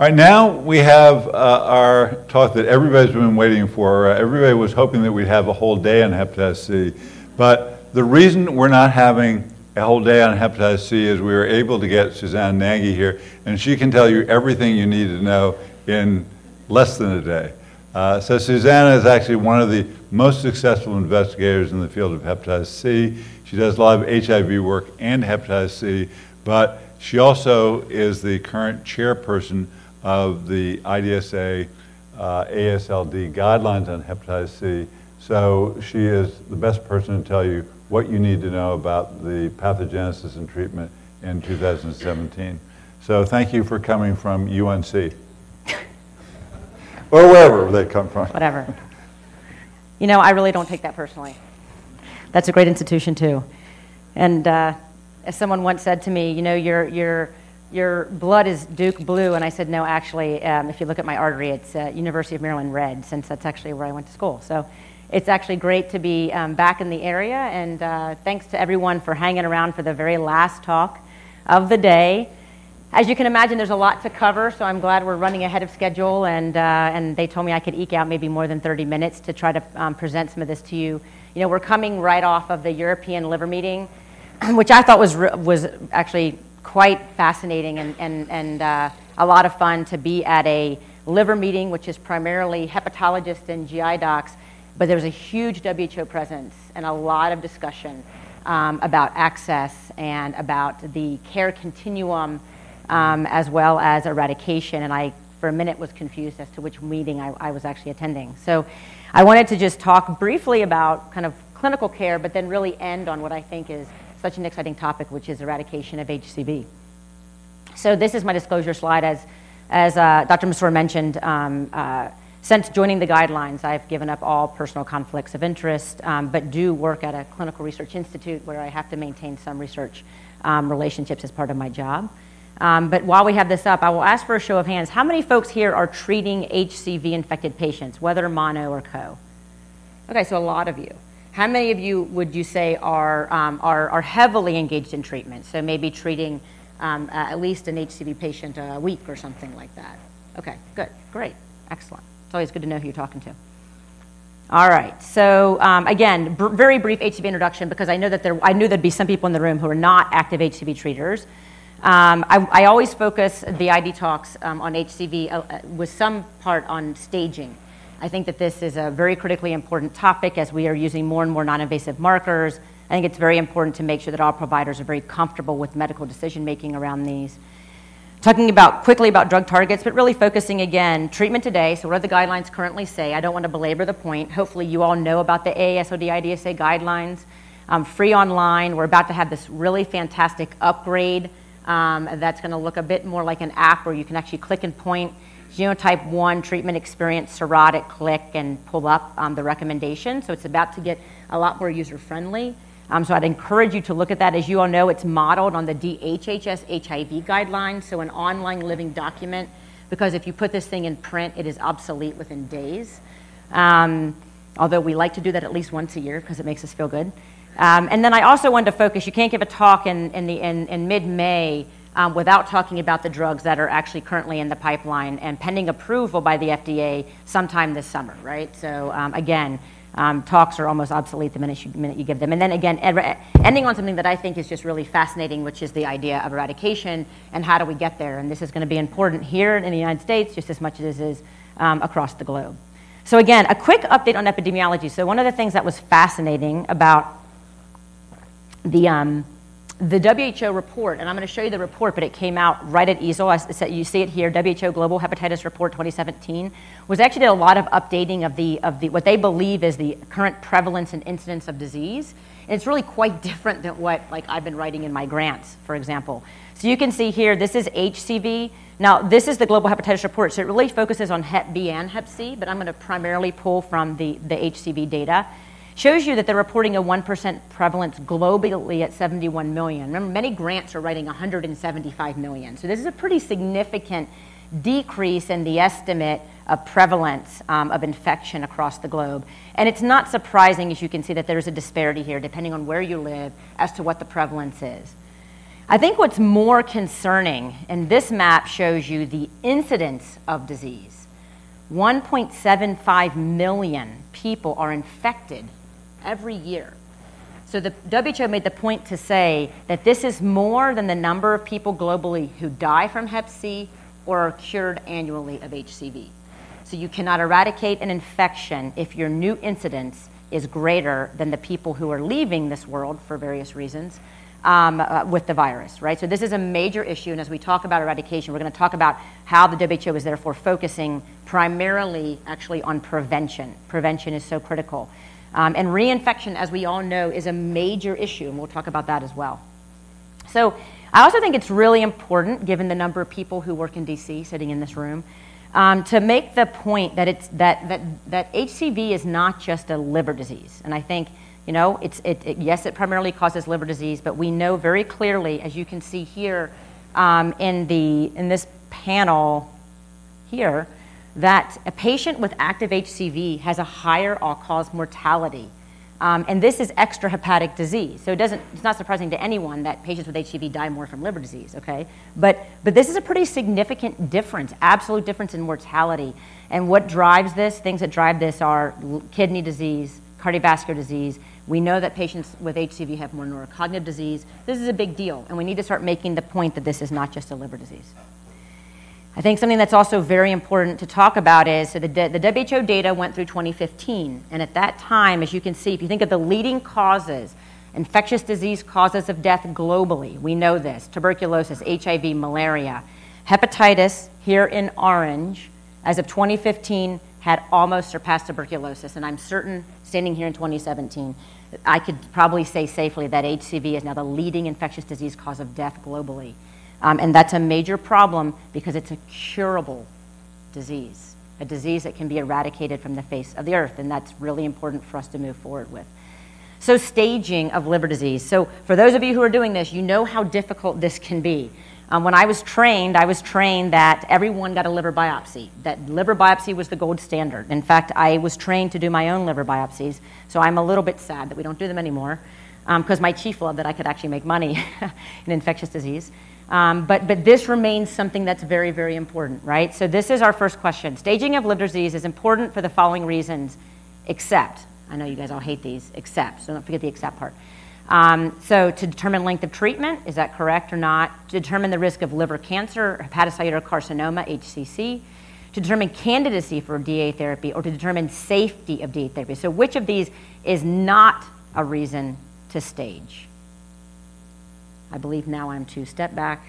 All right, now we have uh, our talk that everybody's been waiting for. Uh, everybody was hoping that we'd have a whole day on hepatitis C. But the reason we're not having a whole day on hepatitis C is we were able to get Suzanne Naggie here, and she can tell you everything you need to know in less than a day. Uh, so Susanna is actually one of the most successful investigators in the field of hepatitis C. She does a lot of HIV work and hepatitis C, but she also is the current chairperson of the IDSA uh, AASLD guidelines on hepatitis C. So she is the best person to tell you what you need to know about the pathogenesis and treatment in 2017. So thank you for coming from UNC. or wherever they come from. Whatever. You know, I really don't take that personally. That's a great institution, too. And uh, as someone once said to me, you know, you're, you're your blood is Duke blue. And I said, no, actually, um, if you look at my artery, it's uh, University of Maryland red, since that's actually where I went to school. So it's actually great to be um, back in the area. And uh, thanks to everyone for hanging around for the very last talk of the day. As you can imagine, there's a lot to cover, so I'm glad we're running ahead of schedule. And, uh, and they told me I could eke out maybe more than 30 minutes to try to um, present some of this to you. You know, we're coming right off of the European liver meeting, which I thought was, was actually quite fascinating and, and, and uh, a lot of fun to be at a liver meeting, which is primarily hepatologists and GI docs, but there was a huge WHO presence and a lot of discussion um, about access and about the care continuum um, as well as eradication. And I, for a minute, was confused as to which meeting I, I was actually attending. So I wanted to just talk briefly about kind of clinical care, but then really end on what I think is such an exciting topic, which is eradication of HCV. So this is my disclosure slide. As, as uh, Dr. Masroor mentioned, um, uh, since joining the guidelines, I've given up all personal conflicts of interest, um, but do work at a clinical research institute where I have to maintain some research um, relationships as part of my job. Um, but while we have this up, I will ask for a show of hands. How many folks here are treating HCV infected patients, whether mono or co? Okay, so a lot of you. How many of you would you say are, um, are, are, heavily engaged in treatment? So maybe treating um, uh, at least an HCV patient a week or something like that. Okay, good, great, excellent. It's always good to know who you're talking to. All right. So um, again, br- very brief HCV introduction because I know that there, I knew there'd be some people in the room who are not active HCV treaters. Um, I, I, always focus the ID talks um, on HCV uh, uh, with some part on staging. I think that this is a very critically important topic as we are using more and more non invasive markers. I think it's very important to make sure that all providers are very comfortable with medical decision making around these. Talking about quickly about drug targets, but really focusing again, treatment today. So, what do the guidelines currently say? I don't want to belabor the point. Hopefully, you all know about the AASLD IDSA guidelines. Um, free online. We're about to have this really fantastic upgrade um, that's going to look a bit more like an app where you can actually click and point genotype 1 treatment experience, cirrhotic, click, and pull up um, the recommendation. So it's about to get a lot more user friendly. Um, so I'd encourage you to look at that. As you all know, it's modeled on the DHHS HIV guidelines, so an online living document, because if you put this thing in print, it is obsolete within days. Um, although we like to do that at least once a year because it makes us feel good. Um, and then I also wanted to focus, you can't give a talk in, in, in, in mid May without talking about the drugs that are actually currently in the pipeline and pending approval by the FDA sometime this summer, right? So, um, again, um, talks are almost obsolete the minute you, minute you give them. And then again, ending on something that I think is just really fascinating, which is the idea of eradication and how do we get there. And this is going to be important here in the United States just as much as it is um, across the globe. So, again, a quick update on epidemiology. So, one of the things that was fascinating about the um, the WHO report, and I'm going to show you the report, but it came out right at EASL. You see it here, WHO Global Hepatitis Report 2017, was actually did a lot of updating of the of the what they believe is the current prevalence and incidence of disease. And it's really quite different than what like I've been writing in my grants, for example. So you can see here, this is HCV. Now, this is the Global Hepatitis Report, so it really focuses on Hep B and Hep C, but I'm going to primarily pull from the, the HCV data shows you that they're reporting a 1% prevalence globally at 71 million. Remember, many grants are writing 175 million. So this is a pretty significant decrease in the estimate of prevalence um, of infection across the globe. And it's not surprising, as you can see, that there's a disparity here, depending on where you live, as to what the prevalence is. I think what's more concerning, and this map shows you the incidence of disease 1.75 million people are infected every year. So the WHO made the point to say that this is more than the number of people globally who die from hep C or are cured annually of HCV. So you cannot eradicate an infection if your new incidence is greater than the people who are leaving this world for various reasons um, uh, with the virus, right? So this is a major issue, and as we talk about eradication, we're going to talk about how the WHO is therefore focusing primarily actually on prevention. Prevention is so critical. Um, and reinfection, as we all know, is a major issue, and we'll talk about that as well. So I also think it's really important, given the number of people who work in DC sitting in this room, um, to make the point that, it's, that, that, that HCV is not just a liver disease. And I think, you know, it's, it, it, yes, it primarily causes liver disease, but we know very clearly, as you can see here um, in, the, in this panel here, that a patient with active HCV has a higher all-cause mortality um, and this is extrahepatic disease. So it doesn't, it's not surprising to anyone that patients with HCV die more from liver disease, okay? But, but this is a pretty significant difference, absolute difference in mortality. And what drives this, things that drive this are kidney disease, cardiovascular disease. We know that patients with HCV have more neurocognitive disease. This is a big deal, and we need to start making the point that this is not just a liver disease. I think something that's also very important to talk about is so the, the WHO data went through 2015, and at that time, as you can see, if you think of the leading causes, infectious disease causes of death globally, we know this tuberculosis, HIV, malaria, hepatitis, here in orange, as of 2015, had almost surpassed tuberculosis, and I'm certain, standing here in 2017, I could probably say safely that HCV is now the leading infectious disease cause of death globally. Um, and that's a major problem because it's a curable disease, a disease that can be eradicated from the face of the earth. And that's really important for us to move forward with. So, staging of liver disease. So, for those of you who are doing this, you know how difficult this can be. Um, when I was trained, I was trained that everyone got a liver biopsy, that liver biopsy was the gold standard. In fact, I was trained to do my own liver biopsies, so I'm a little bit sad that we don't do them anymore because um, my chief loved that I could actually make money in infectious disease. Um, but, but this remains something that's very, very important, right? So, this is our first question. Staging of liver disease is important for the following reasons, except, I know you guys all hate these, except, so don't forget the except part. Um, so, to determine length of treatment, is that correct or not? To determine the risk of liver cancer, hepatocellular carcinoma, HCC. To determine candidacy for DAA therapy or to determine safety of DAA therapy. So, which of these is not a reason to stage? I believe now I'm to step back,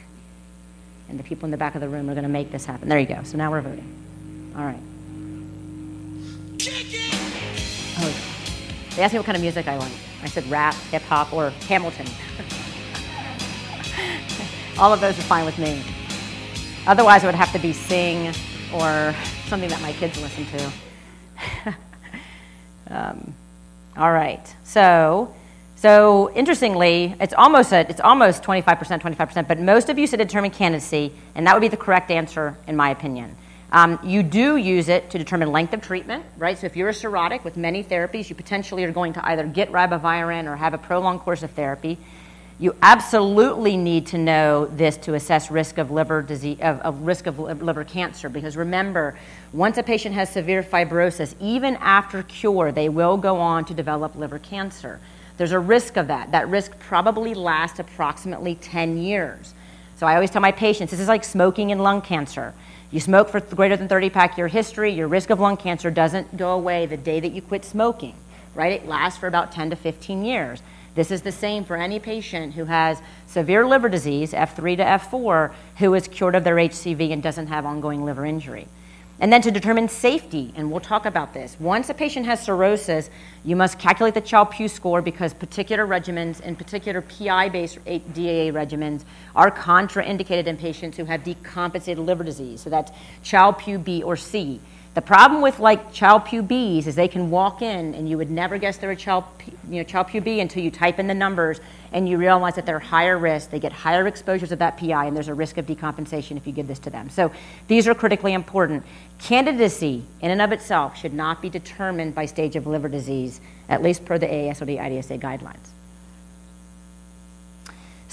and the people in the back of the room are going to make this happen. There you go. So now we're voting. All right. Oh, they asked me what kind of music I like. I said rap, hip hop, or Hamilton. All of those are fine with me. Otherwise, it would have to be sing or something that my kids listen to. um, all right. So so interestingly, it's almost a, it's almost 25%, 25%, but most of you said determine candidacy, and that would be the correct answer in my opinion. Um, you do use it to determine length of treatment, right? So if you're a cirrhotic with many therapies, you potentially are going to either get ribavirin or have a prolonged course of therapy. You absolutely need to know this to assess risk of liver disease, of, of risk of liver cancer, because remember, once a patient has severe fibrosis, even after cure, they will go on to develop liver cancer. There's a risk of that. That risk probably lasts approximately 10 years. So I always tell my patients this is like smoking and lung cancer. You smoke for greater than 30 pack year history, your risk of lung cancer doesn't go away the day that you quit smoking, right? It lasts for about 10 to 15 years. This is the same for any patient who has severe liver disease, F3 to F4, who is cured of their HCV and doesn't have ongoing liver injury. And then to determine safety, and we'll talk about this. Once a patient has cirrhosis, you must calculate the Child-Pugh score because particular regimens, in particular PI-based DAA regimens, are contraindicated in patients who have decompensated liver disease. So that's Child-Pugh B or C. The problem with like Child-Pugh Bs is they can walk in and you would never guess they're a child, you know, Child-Pugh B until you type in the numbers and you realize that they're higher risk. They get higher exposures of that PI and there's a risk of decompensation if you give this to them. So these are critically important. Candidacy in and of itself should not be determined by stage of liver disease, at least per the AASLD IDSA guidelines.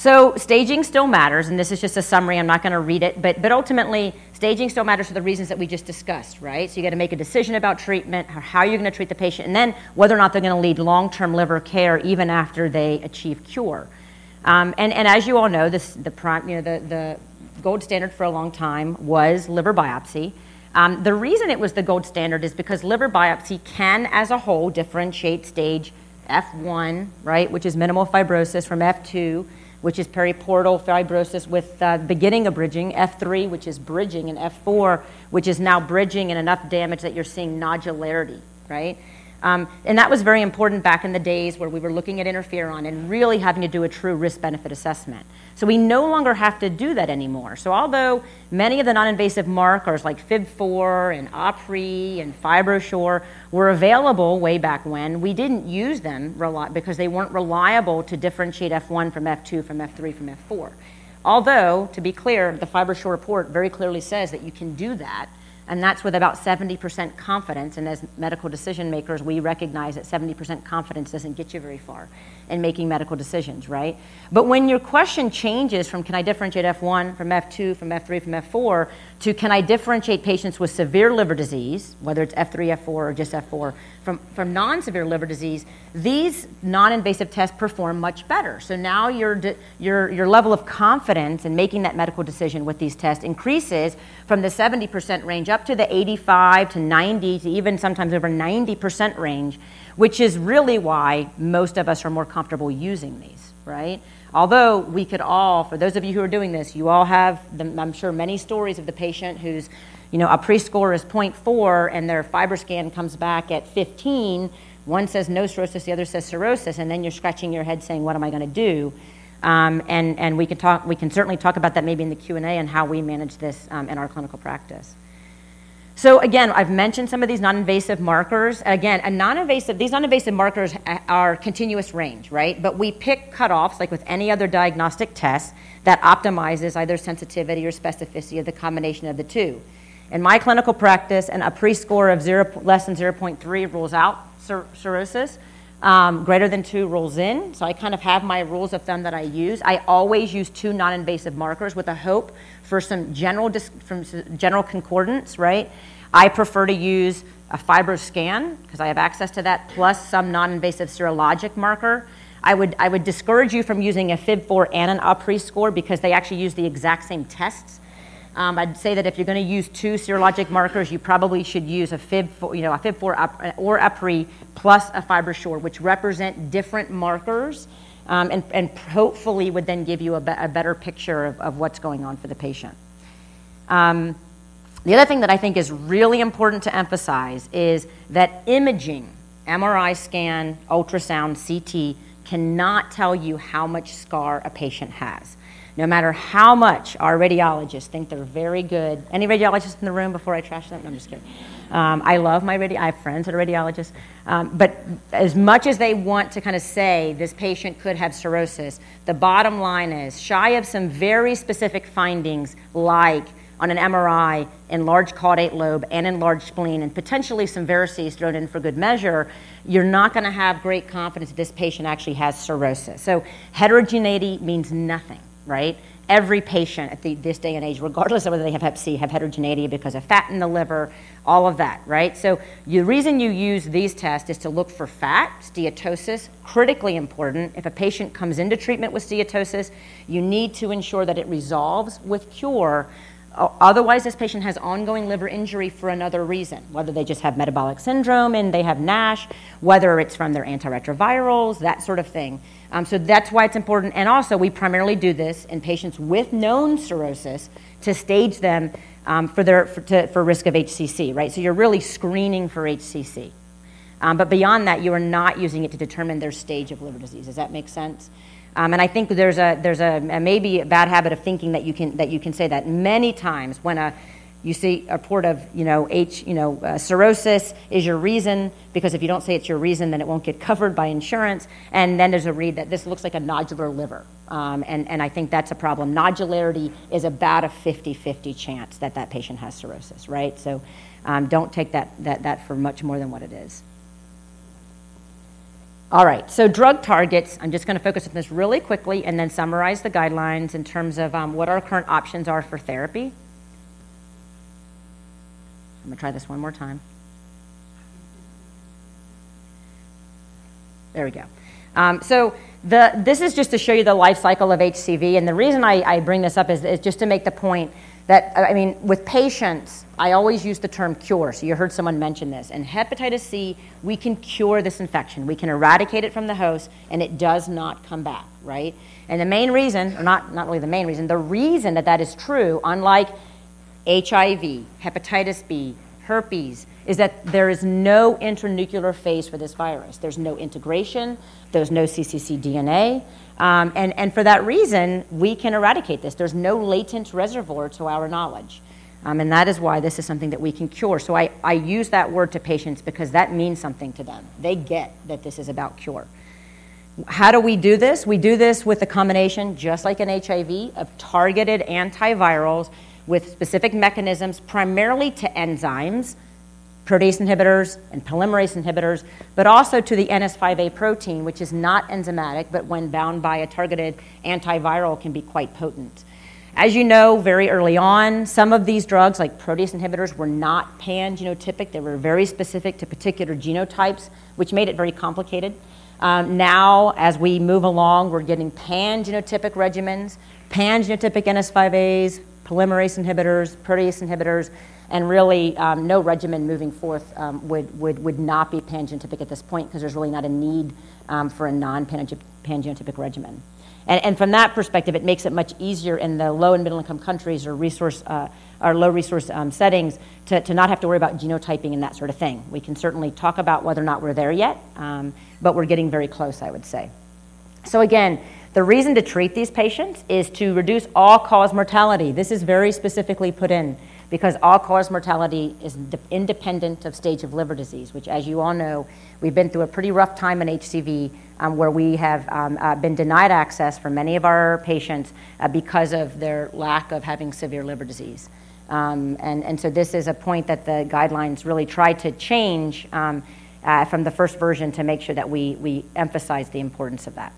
So staging still matters, and this is just a summary. I'm not going to read it, but, but ultimately, staging still matters for the reasons that we just discussed, right? So you got to make a decision about treatment, how you're going to treat the patient, and then whether or not they're going to lead long-term liver care even after they achieve cure. Um, and, and as you all know, this, the, prime, you know, the, the gold standard for a long time was liver biopsy. Um, the reason it was the gold standard is because liver biopsy can, as a whole, differentiate stage F1, right, which is minimal fibrosis, from F2, which is periportal fibrosis with uh, beginning of bridging, F3, which is bridging, and F4, which is now bridging and enough damage that you're seeing nodularity, right? Um, and that was very important back in the days where we were looking at interferon and really having to do a true risk benefit assessment. So we no longer have to do that anymore. So although many of the non-invasive markers like FIB4 and APRI and FibroSure were available way back when, we didn't use them because they weren't reliable to differentiate F1 from F2 from F3 from F4. Although, to be clear, the FibroSure report very clearly says that you can do that and that's with about 70% confidence. And as medical decision makers, we recognize that 70% confidence doesn't get you very far in making medical decisions, right? But when your question changes from can I differentiate F1 from F2, from F3, from F4, to can I differentiate patients with severe liver disease, whether it's F3, F4, or just F4, from, from non severe liver disease, these non invasive tests perform much better. So now your, your, your level of confidence in making that medical decision with these tests increases from the 70% range up to the 85 to 90 to even sometimes over 90% range, which is really why most of us are more comfortable using these, right? Although we could all, for those of you who are doing this, you all have, the, I'm sure, many stories of the patient who's, you know, APRI score is 0.4 and their FibroScan comes back at 15. One says no cirrhosis, the other says cirrhosis, and then you're scratching your head saying, what am I going to do? Um, and, and we can talk, we can certainly talk about that maybe in the Q&A and how we manage this um, in our clinical practice. So again, I've mentioned some of these non-invasive markers. Again, a non-invasive, these non-invasive markers are continuous range, right? But we pick cutoffs, like with any other diagnostic test, that optimizes either sensitivity or specificity of the combination of the two. In my clinical practice, and APRI score of zero, less than 0.3 rules out cir- cirrhosis. Um, greater than two rules in. So I kind of have my rules of thumb that I use. I always use two non-invasive markers with a hope for some general, dis- from general concordance, right? I prefer to use a FibroScan because I have access to that, plus some non-invasive serologic marker. I would, I would discourage you from using a FIB4 and an APRI score because they actually use the exact same tests. Um, I'd say that if you're going to use two serologic markers, you probably should use a FIB4, you know, a FIB4 or APRI plus a FibroSure, which represent different markers um, and, and, hopefully would then give you a, be- a better picture of, of, what's going on for the patient. Um, the other thing that I think is really important to emphasize is that imaging, MRI scan, ultrasound, CT, cannot tell you how much scar a patient has. No matter how much our radiologists think they're very good. Any radiologists in the room before I trash them? No, I'm just kidding. Um, I love my radi- I have friends that are radiologists. Um, but as much as they want to kind of say this patient could have cirrhosis, the bottom line is shy of some very specific findings like on an MRI enlarged caudate lobe and enlarged spleen and potentially some varices thrown in for good measure, you're not going to have great confidence that this patient actually has cirrhosis. So heterogeneity means nothing right? Every patient at the, this day and age, regardless of whether they have hep C, have heterogeneity because of fat in the liver, all of that, right? So the reason you use these tests is to look for fat, steatosis, critically important. If a patient comes into treatment with steatosis, you need to ensure that it resolves with cure Otherwise, this patient has ongoing liver injury for another reason, whether they just have metabolic syndrome and they have NASH, whether it's from their antiretrovirals, that sort of thing. Um, so that's why it's important. And also, we primarily do this in patients with known cirrhosis to stage them um, for, their, for, to, for risk of HCC, right? So you're really screening for HCC. Um, but beyond that, you are not using it to determine their stage of liver disease. Does that make sense? Um, and I think there's a there's a, a, maybe a bad habit of thinking that you can that you can say that. Many times when a you see a report of you know H you know uh, cirrhosis is your reason because if you don't say it's your reason then it won't get covered by insurance. And then there's a read that this looks like a nodular liver. Um, and and I think that's a problem. Nodularity is about a 50-50 chance that that patient has cirrhosis right? So um, don't take that that that for much more than what it is. All right, so drug targets, I'm just going to focus on this really quickly and then summarize the guidelines in terms of um, what our current options are for therapy. I'm going to try this one more time. There we go. Um, so the, this is just to show you the life cycle of HCV, and the reason I, I bring this up is, is just to make the point that, I mean, with patients, I always use the term cure. So you heard someone mention this. And hepatitis C, we can cure this infection. We can eradicate it from the host, and it does not come back, right? And the main reason, or not, not really the main reason, the reason that that is true, unlike HIV, hepatitis B, herpes, is that there is no intranuclear phase for this virus. There's no integration, there's no cccDNA, um, and, and for that reason, we can eradicate this. There's no latent reservoir to our knowledge. Um, and that is why this is something that we can cure. So I, I use that word to patients because that means something to them. They get that this is about cure. How do we do this? We do this with a combination, just like an HIV, of targeted antivirals with specific mechanisms, primarily to enzymes protease inhibitors and polymerase inhibitors, but also to the NS5A protein, which is not enzymatic, but when bound by a targeted antiviral can be quite potent. As you know, very early on, some of these drugs, like protease inhibitors, were not pan genotypic. They were very specific to particular genotypes, which made it very complicated. Um, now, as we move along, we're getting pan genotypic regimens, pan genotypic NS5As, polymerase inhibitors, protease inhibitors, and really um, no regimen moving forth um, would, would, would not be pangenotypic at this point because there's really not a need um, for a non-pangenotypic regimen. And, and, from that perspective, it makes it much easier in the low and middle income countries or resource uh, or low resource um, settings to, to not have to worry about genotyping and that sort of thing. We can certainly talk about whether or not we're there yet, um, but we're getting very close, I would say. So again, the reason to treat these patients is to reduce all cause mortality. This is very specifically put in because all cause mortality is independent of stage of liver disease, which, as you all know, we've been through a pretty rough time in HCV um, where we have um, uh, been denied access for many of our patients uh, because of their lack of having severe liver disease. Um, and, and so this is a point that the guidelines really try to change um, uh, from the first version to make sure that we, we emphasize the importance of that.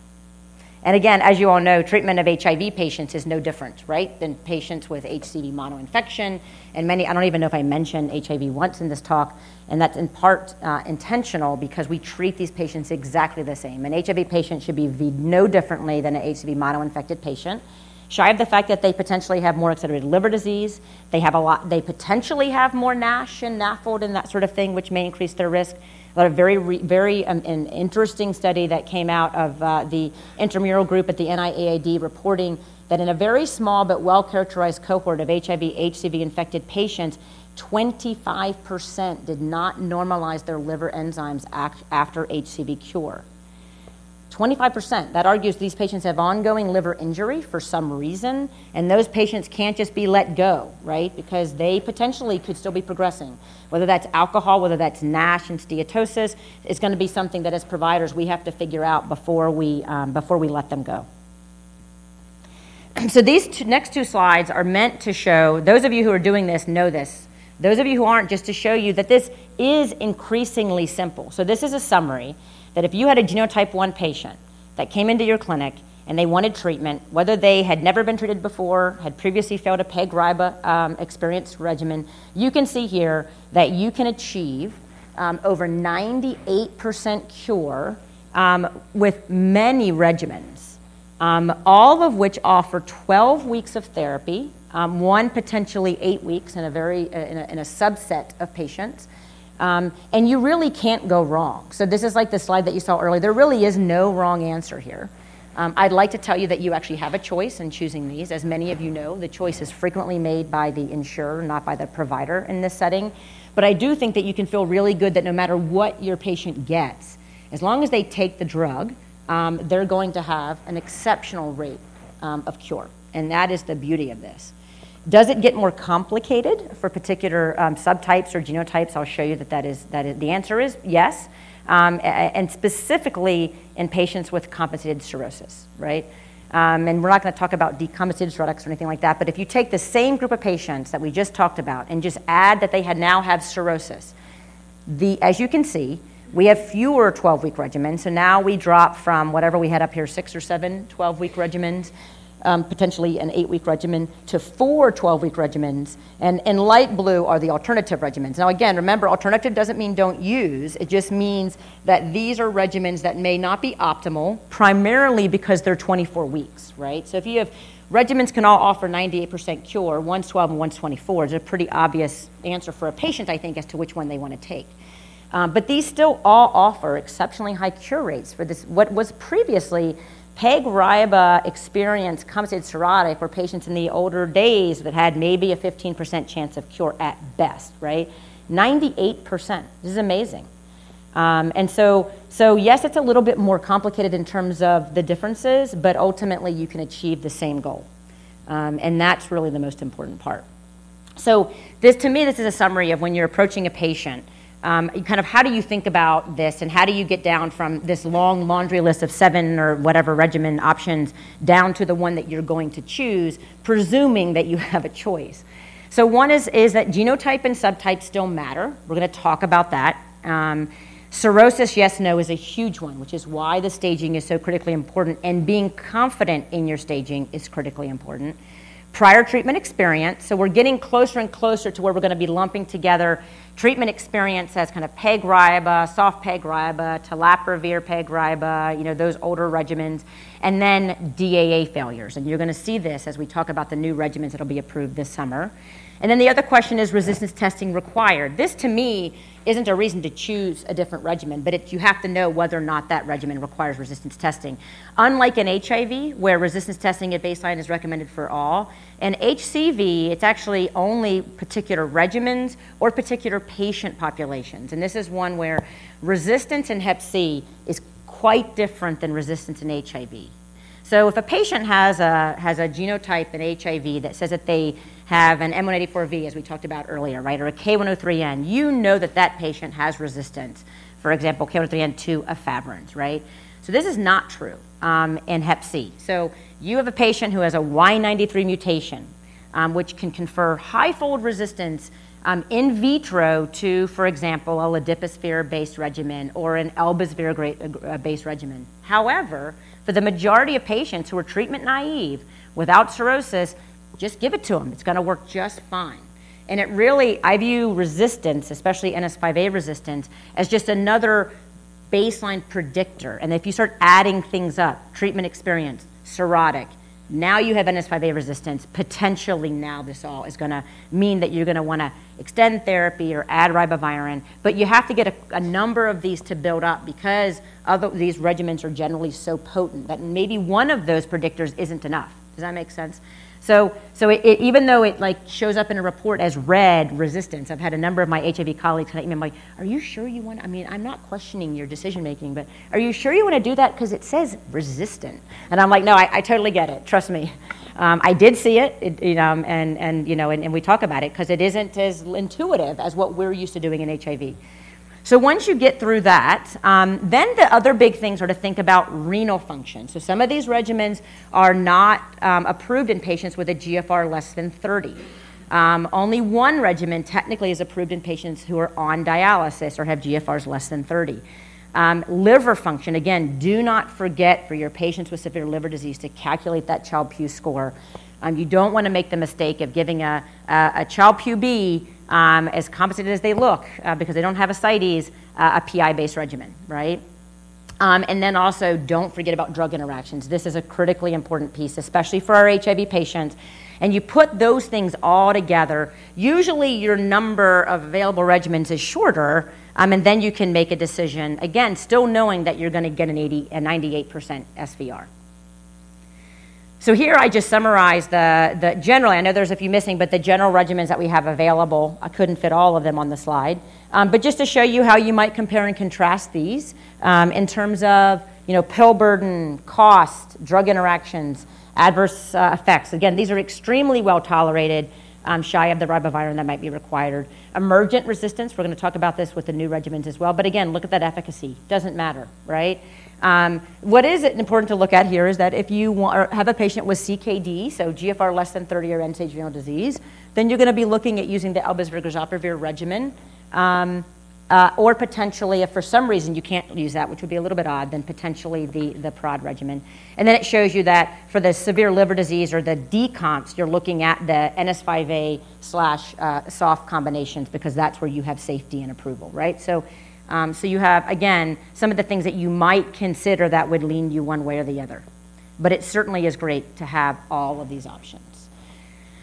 And again, as you all know, treatment of HIV patients is no different, right, than patients with HCV monoinfection. And many, I don't even know if I mentioned HIV once in this talk, and that's in part uh, intentional because we treat these patients exactly the same. An HIV patient should be viewed no differently than an HCV monoinfected patient. Shy of the fact that they potentially have more accelerated liver disease, they have a lot, they potentially have more NASH and NAFLD and that sort of thing, which may increase their risk a very, very um, an interesting study that came out of uh, the intramural group at the NIAID reporting that in a very small but well characterized cohort of HIV HCV infected patients, 25% did not normalize their liver enzymes after HCV cure. 25%. That argues these patients have ongoing liver injury for some reason, and those patients can't just be let go, right? Because they potentially could still be progressing. Whether that's alcohol, whether that's NASH and steatosis, it's going to be something that as providers we have to figure out before we, um, before we let them go. So these two, next two slides are meant to show, those of you who are doing this know this. Those of you who aren't, just to show you that this is increasingly simple. So this is a summary that if you had a genotype 1 patient that came into your clinic and they wanted treatment, whether they had never been treated before, had previously failed a PEG-RIBA um, experienced regimen, you can see here that you can achieve um, over 98% cure um, with many regimens, um, all of which offer 12 weeks of therapy, um, one potentially eight weeks in a very uh, in a, in a subset of patients. Um, and you really can't go wrong. So, this is like the slide that you saw earlier. There really is no wrong answer here. Um, I'd like to tell you that you actually have a choice in choosing these. As many of you know, the choice is frequently made by the insurer, not by the provider in this setting. But I do think that you can feel really good that no matter what your patient gets, as long as they take the drug, um, they're going to have an exceptional rate um, of cure. And that is the beauty of this. Does it get more complicated for particular um, subtypes or genotypes? I'll show you that, that, is, that is, the answer is yes, um, and specifically in patients with compensated cirrhosis, right? Um, and we're not going to talk about decompensated cirrhotics or anything like that, but if you take the same group of patients that we just talked about and just add that they had now have cirrhosis, the, as you can see, We have fewer 12 week regimens. So now we drop from whatever we had up here, six or seven 12 week regimens, um, potentially an eight week regimen, to four 12 week regimens. And in light blue are the alternative regimens. Now, again, remember, alternative doesn't mean don't use, it just means that these are regimens that may not be optimal, primarily because they're 24 weeks, right? So if you have regimens can all offer 98% cure, one's 12 and one's 24. It's a pretty obvious answer for a patient, I think, as to which one they want to take. Um, but these still all offer exceptionally high cure rates for this, what was previously PEG-RIBA experience compensated cirrhotic for patients in the older days that had maybe a 15% chance of cure at best, right? 98%. This is amazing. Um, and so, so, yes, it's a little bit more complicated in terms of the differences, but ultimately you can achieve the same goal. Um, and that's really the most important part. So, this, to me, this is a summary of when you're approaching a patient um, kind of how do you think about this and how do you get down from this long laundry list of seven or whatever regimen options down to the one that you're going to choose, presuming that you have a choice? So, one is, is that genotype and subtype still matter. We're going to talk about that. Um, cirrhosis, yes, no, is a huge one, which is why the staging is so critically important, and being confident in your staging is critically important. Prior treatment experience, so we're getting closer and closer to where we're going to be lumping together treatment experience as kind of PEG-RIBA, soft PEG-RIBA, telaprevir PEG-RIBA, you know, those older regimens, and then DAA failures. And you're going to see this as we talk about the new regimens that will be approved this summer. And then the other question is resistance testing required. This to me isn't a reason to choose a different regimen, but it, you have to know whether or not that regimen requires resistance testing. Unlike in HIV, where resistance testing at baseline is recommended for all, in HCV, it's actually only particular regimens or particular patient populations. And this is one where resistance in Hep C is quite different than resistance in HIV. So if a patient has a, has a genotype in HIV that says that they have an M184V, as we talked about earlier, right, or a K103N, you know that that patient has resistance. For example, K103N to efavirenz, right? So this is not true um, in Hep C. So you have a patient who has a Y93 mutation, um, which can confer high-fold resistance um, in vitro to, for example, a ledipasvir-based regimen or an elbasvir-based regimen. However, for the majority of patients who are treatment naive without cirrhosis, just give it to them. It's going to work just fine. And it really, I view resistance, especially NS5A resistance, as just another baseline predictor. And if you start adding things up, treatment experience, cirrhotic, now you have NS5A resistance. Potentially, now this all is going to mean that you're going to want to extend therapy or add ribavirin. But you have to get a, a number of these to build up because other, these regimens are generally so potent that maybe one of those predictors isn't enough. Does that make sense? So, so it, it, even though it like shows up in a report as red resistance, I've had a number of my HIV colleagues kind of email like, "Are you sure you want?" I mean, I'm not questioning your decision making, but are you sure you want to do that because it says resistant? And I'm like, no, I, I totally get it. Trust me. Um, I did see it, it, you know, and, and you know, and, and we talk about it because it isn't as intuitive as what we're used to doing in HIV. So once you get through that, um, then the other big things are to think about renal function. So some of these regimens are not um, approved in patients with a GFR less than 30. Um, only one regimen technically is approved in patients who are on dialysis or have GFRs less than 30. Um, liver function, again, do not forget for your patients with severe liver disease to calculate that Child-Pugh score. Um, you don't want to make the mistake of giving a, a, a Child-Pugh B um, as compensated as they look, uh, because they don't have ascites, uh, a PI-based regimen, right? Um, and then also, don't forget about drug interactions. This is a critically important piece, especially for our HIV patients. And you put those things all together. Usually, your number of available regimens is shorter, um, and then you can make a decision. Again, still knowing that you're going to get an 80, a 98% SVR. So here I just summarized the, the generally, I know there's a few missing, but the general regimens that we have available, I couldn't fit all of them on the slide. Um, but just to show you how you might compare and contrast these um, in terms of you know, pill burden, cost, drug interactions, adverse uh, effects. Again, these are extremely well tolerated, um, shy of the ribavirin that might be required. Emergent resistance, we're going to talk about this with the new regimens as well. But again, look at that efficacy. Doesn't matter, right? Um, what is important to look at here is that if you want, have a patient with CKD, so GFR less than 30 or end-stage renal disease, then you're going to be looking at using the elbasvir regimen. Um, Uh, or potentially, if for some reason you can't use that, which would be a little bit odd, then potentially the, the PROD regimen. And then it shows you that for the severe liver disease or the decomps, you're looking at the NS5A slash uh, soft combinations because that's where you have safety and approval, right? So, um, so you have, again, some of the things that you might consider that would lean you one way or the other. But it certainly is great to have all of these options.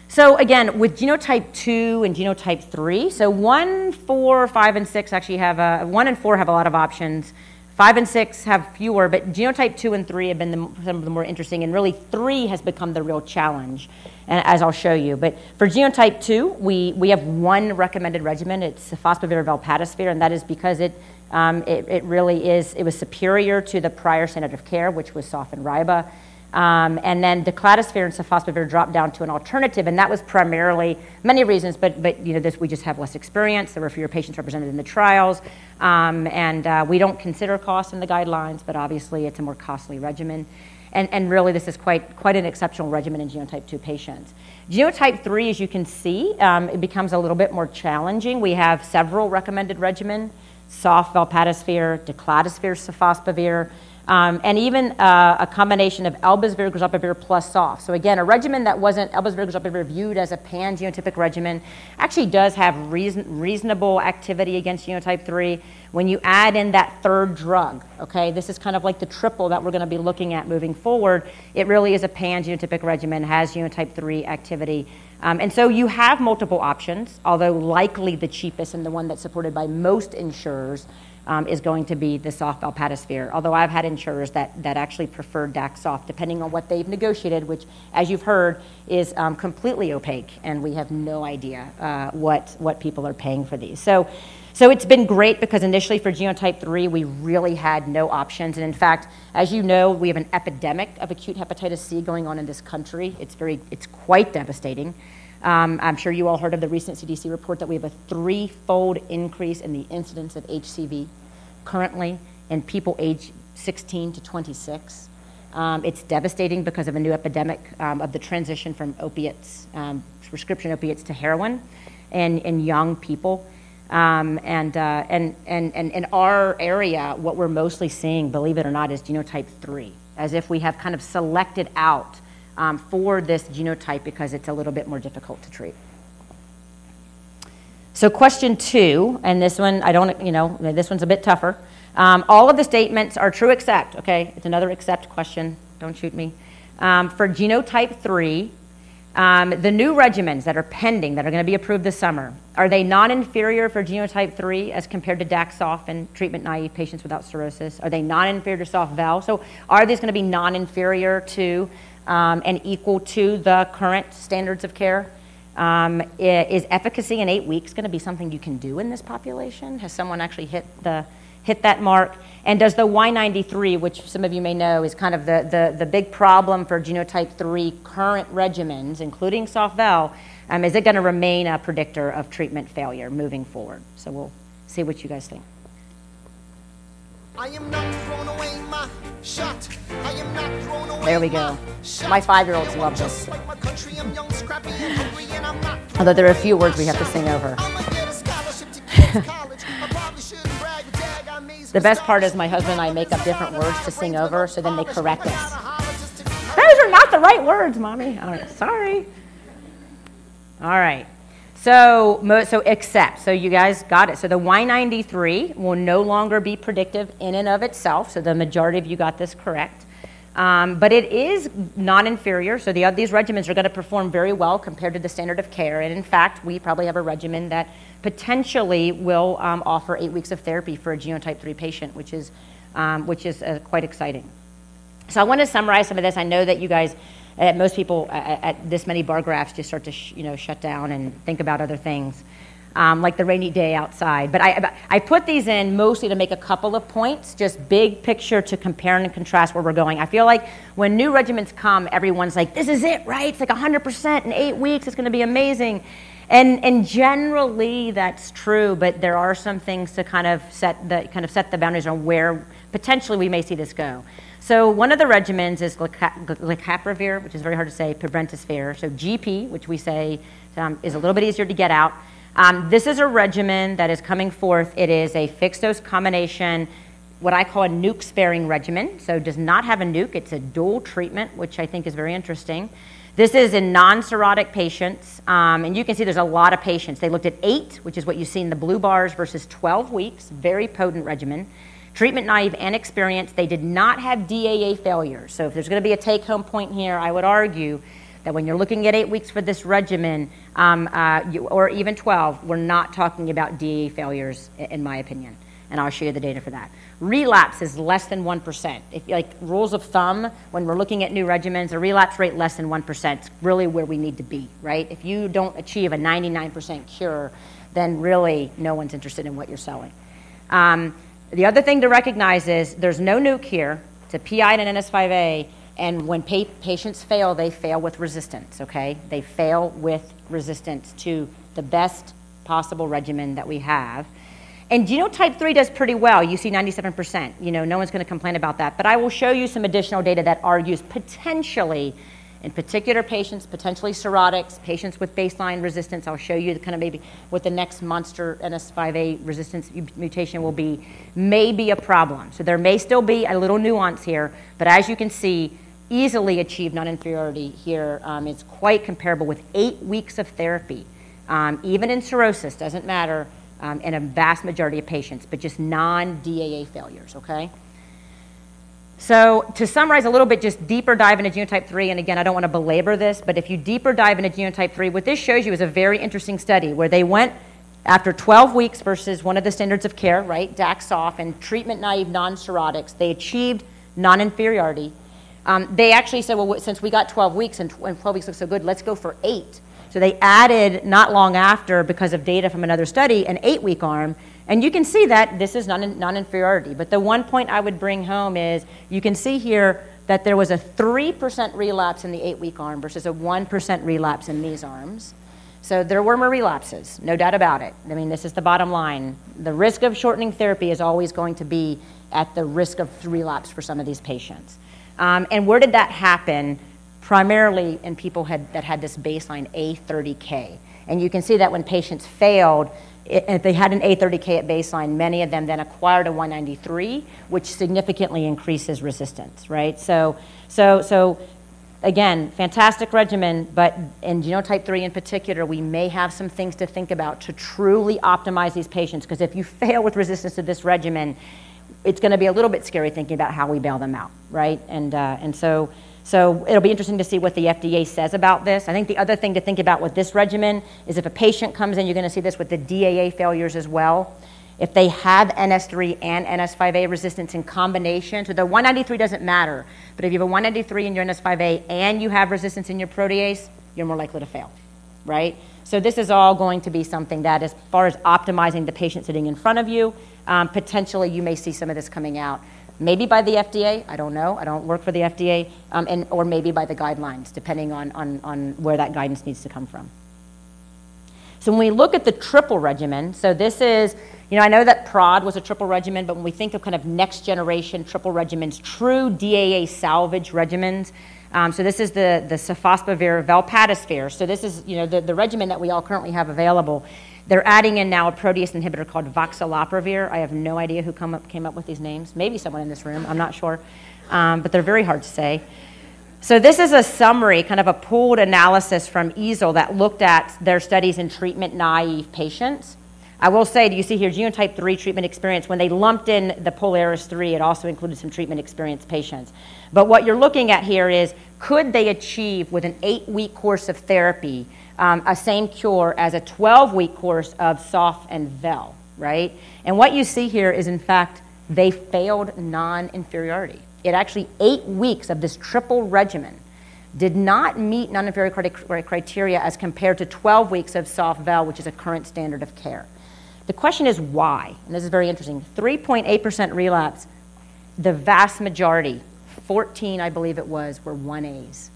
So again, with genotype 2 and genotype 3, so 1, 4, 5, and 6 actually have, a, 1 and 4 have a lot of options. 5 and 6 have fewer, but genotype 2 and 3 have been the, some of the more interesting, and really 3 has become the real challenge, and as I'll show you. But for genotype 2, we, we have one recommended regimen. It's sofosbuvir velpatasvir, and that is because it, um, it, it, really is, it was superior to the prior standard of care, which was soft sofosbuvir. Um, and then daclatasvir and sofosbuvir dropped down to an alternative, and that was primarily many reasons, but, but you know, this, we just have less experience. There were fewer patients represented in the trials, um, and uh, we don't consider cost in the guidelines, but obviously it's a more costly regimen. And, and really, this is quite, quite an exceptional regimen in genotype 2 patients. Genotype 3, as you can see, um, it becomes a little bit more challenging. We have several recommended regimen, soft velpatasvir, daclatasvir, sofosbuvir, um, and even uh, a combination of elbasvir, grazoprevir plus soft. So again, a regimen that wasn't elbasvir, grazoprevir viewed as a pan-genotypic regimen actually does have reason, reasonable activity against genotype 3 when you add in that third drug. Okay, this is kind of like the triple that we're going to be looking at moving forward. It really is a pan-genotypic regimen, has genotype 3 activity. Um, and so you have multiple options, although likely the cheapest and the one that's supported by most insurers um, is going to be the soft velpatasvir. Although I've had insurers that, that actually prefer soft, depending on what they've negotiated, which, as you've heard, is um, completely opaque, and we have no idea uh, what, what people are paying for these. So, so it's been great because initially for genotype 3, we really had no options. And in fact, as you know, we have an epidemic of acute hepatitis C going on in this country. It's, very, it's quite devastating. Um, I'm sure you all heard of the recent CDC report that we have a threefold increase in the incidence of HCV currently in people aged 16 to 26. Um, it's devastating because of a new epidemic um, of the transition from opiates, um, prescription opiates, to heroin in, in young people. Um, and, uh, and, and, and in our area, what we're mostly seeing, believe it or not, is genotype 3, as if we have kind of selected out um, for this genotype because it's a little bit more difficult to treat. So, question two, and this one, I don't, you know, this one's a bit tougher. Um, all of the statements are true except, okay, it's another except question, don't shoot me. Um, for genotype 3, um, the new regimens that are pending, that are going to be approved this summer, are they non inferior for genotype 3 as compared to Daxoft in treatment naive patients without cirrhosis? Are they non inferior to soft val? So, are these going to be non inferior to um, and equal to the current standards of care. Um, is efficacy in eight weeks going to be something you can do in this population? Has someone actually hit the hit that mark? And does the Y93, which some of you may know is kind of the, the, the big problem for genotype 3 current regimens, including soft val, um, is it going to remain a predictor of treatment failure moving forward? So we'll see what you guys think. I am not throwing away my shot. I am not throwing away There we go. My five-year-olds love this. Although there are a few words we have to sing over. the best part is my husband and I make up different words to sing over, so then they correct us. Those are not the right words, mommy. All right, sorry. All right. So, so except, so you guys got it. So the Y93 will no longer be predictive in and of itself. So the majority of you got this correct. Um, but it is non-inferior. So the, these regimens are going to perform very well compared to the standard of care. And in fact, we probably have a regimen that potentially will um, offer eight weeks of therapy for a genotype 3 patient, which is, um, which is uh, quite exciting. So I want to summarize some of this. I know that you guys at most people at, at this many bar graphs just start to sh- you know shut down and think about other things. Um, like the rainy day outside. But I, I put these in mostly to make a couple of points just big picture to compare and contrast where we're going. I feel like when new regiments come everyone's like this is it right? It's like 100% in eight weeks. It's going to be amazing. And, and generally that's true but there are some things to kind of set the kind of set the boundaries on where potentially we may see this go so one of the regimens is glecaprevir, which is very hard to say, pibrentasvir. So GP, which we say um, is a little bit easier to get out. Um, this is a regimen that is coming forth. It is a fixed dose combination, what I call a nuke sparing regimen. So, does not have a nuke, it's a dual treatment, which I think is very interesting. This is in non cirrhotic patients, um, and you can see there's a lot of patients. They looked at eight, which is what you see in the blue bars, versus 12 weeks, very potent regimen. Treatment naive and experienced, they did not have DAA failures. So, if there's going to be a take home point here, I would argue that when you're looking at eight weeks for this regimen, um, uh, you, or even 12, we're not talking about DAA failures, in my opinion. And I'll show you the data for that. Relapse is less than 1%. If like rules of thumb, when we're looking at new regimens, a relapse rate less than 1% is really where we need to be, right? If you don't achieve a 99% cure, then really no one's interested in what you're selling. Um, the other thing to recognize is there's no nuke here. It's a PI and an NS5A, and when pa- patients fail, they fail with resistance, okay? They fail with resistance to the best possible regimen that we have. And genotype 3 does pretty well. You see 97%. You know, no one's going to complain about that. But I will show you some additional data that argues potentially in particular patients, potentially cirrhotics, patients with baseline resistance. I'll show you the kind of maybe what the next monster NS5A resistance mutation will be, may be a problem. So there may still be a little nuance here, but as you can see, easily achieve non-inferiority here. Um, it's quite comparable with eight weeks of therapy. Um, even in cirrhosis, doesn't matter, um, in a vast majority of patients, but just non-DAA failures, okay? So to summarize a little bit, just deeper dive into genotype 3, and again, I don't want to belabor this, but if you deeper dive into genotype 3, what this shows you is a very interesting study where they went after 12 weeks versus one of the standards of care, right, DAX-OFF, and treatment-naive non-cirrhotics, they achieved non-inferiority um, they actually said, well, since we got 12 weeks and 12 weeks looks so good, let's go for eight. So they added, not long after, because of data from another study, an eight week arm. And you can see that this is non inferiority. But the one point I would bring home is you can see here that there was a 3% relapse in the eight week arm versus a 1% relapse in these arms. So there were more relapses, no doubt about it. I mean, this is the bottom line. The risk of shortening therapy is always going to be at the risk of relapse for some of these patients. Um, and where did that happen? Primarily in people had, that had this baseline A30K. And you can see that when patients failed, if they had an A30K at baseline, many of them then acquired a 193, which significantly increases resistance, right? So, so, so again, fantastic regimen, but in genotype 3 in particular, we may have some things to think about to truly optimize these patients. Because if you fail with resistance to this regimen, it's going to be a little bit scary thinking about how we bail them out, right? And, uh, and so, so it'll be interesting to see what the FDA says about this. I think the other thing to think about with this regimen is if a patient comes in, you're going to see this with the DAA failures as well. If they have NS3 and NS5A resistance in combination, so the 193 doesn't matter, but if you have a 193 in your NS5A and you have resistance in your protease, you're more likely to fail, right? So this is all going to be something that, as far as optimizing the patient sitting in front of you, um, potentially you may see some of this coming out. Maybe by the FDA, I don't know. I don't work for the FDA, um, and, or maybe by the guidelines, depending on, on, on where that guidance needs to come from. So when we look at the triple regimen, so this is, you know, I know that PROD was a triple regimen, but when we think of kind of next generation triple regimens, true DAA salvage regimens, um, so this is the, the sofosbuvir velpatasvir. So this is, you know, the, the regimen that we all currently have available. They're adding in now a protease inhibitor called voxilaprevir. I have no idea who up, came up with these names. Maybe someone in this room, I'm not sure. Um, but they're very hard to say. So this is a summary, kind of a pooled analysis from EASL that looked at their studies in treatment naive patients. I will say, do you see here genotype 3 treatment experience? When they lumped in the Polaris 3, it also included some treatment experienced patients. But what you're looking at here is could they achieve with an eight week course of therapy um, a same cure as a 12 week course of SOF and VEL, right? And what you see here is, in fact, they failed non inferiority. It actually, eight weeks of this triple regimen did not meet non inferiority criteria as compared to 12 weeks of SOF VEL, which is a current standard of care. The question is why? And this is very interesting. 3.8% relapse, the vast majority, 14, I believe it was, were 1As.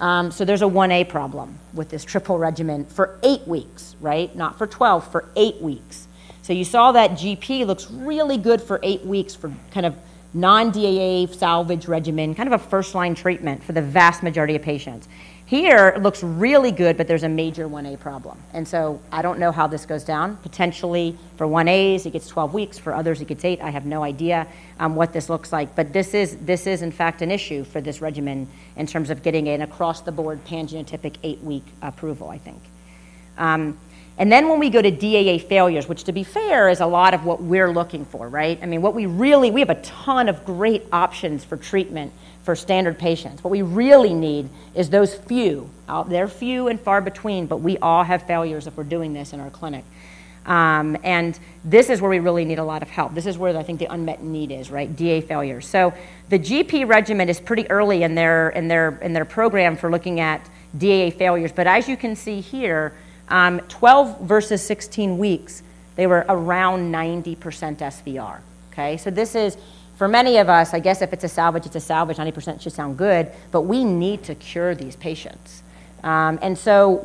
Um, so there's a 1A problem with this triple regimen for eight weeks, right? Not for 12, for eight weeks. So you saw that GP looks really good for eight weeks for kind of non DAA salvage regimen, kind of a first line treatment for the vast majority of patients. Here, it looks really good, but there's a major 1A problem. And so I don't know how this goes down. Potentially for 1As, it gets 12 weeks. For others, it gets eight. I have no idea um, what this looks like. But this is, this is, in fact, an issue for this regimen in terms of getting an across the board pangenotypic eight week approval, I think. Um, and then when we go to DAA failures, which to be fair is a lot of what we're looking for, right? I mean, what we really, we have a ton of great options for treatment for standard patients. What we really need is those few. They're few and far between, but we all have failures if we're doing this in our clinic. Um, and this is where we really need a lot of help. This is where I think the unmet need is, right? DA failures. So the GP regimen is pretty early in their, in their, in their program for looking at DAA failures. But as you can see here, um, 12 versus 16 weeks, they were around 90% SVR. Okay, so this is for many of us, I guess if it's a salvage, it's a salvage. 90% should sound good, but we need to cure these patients. Um, and so,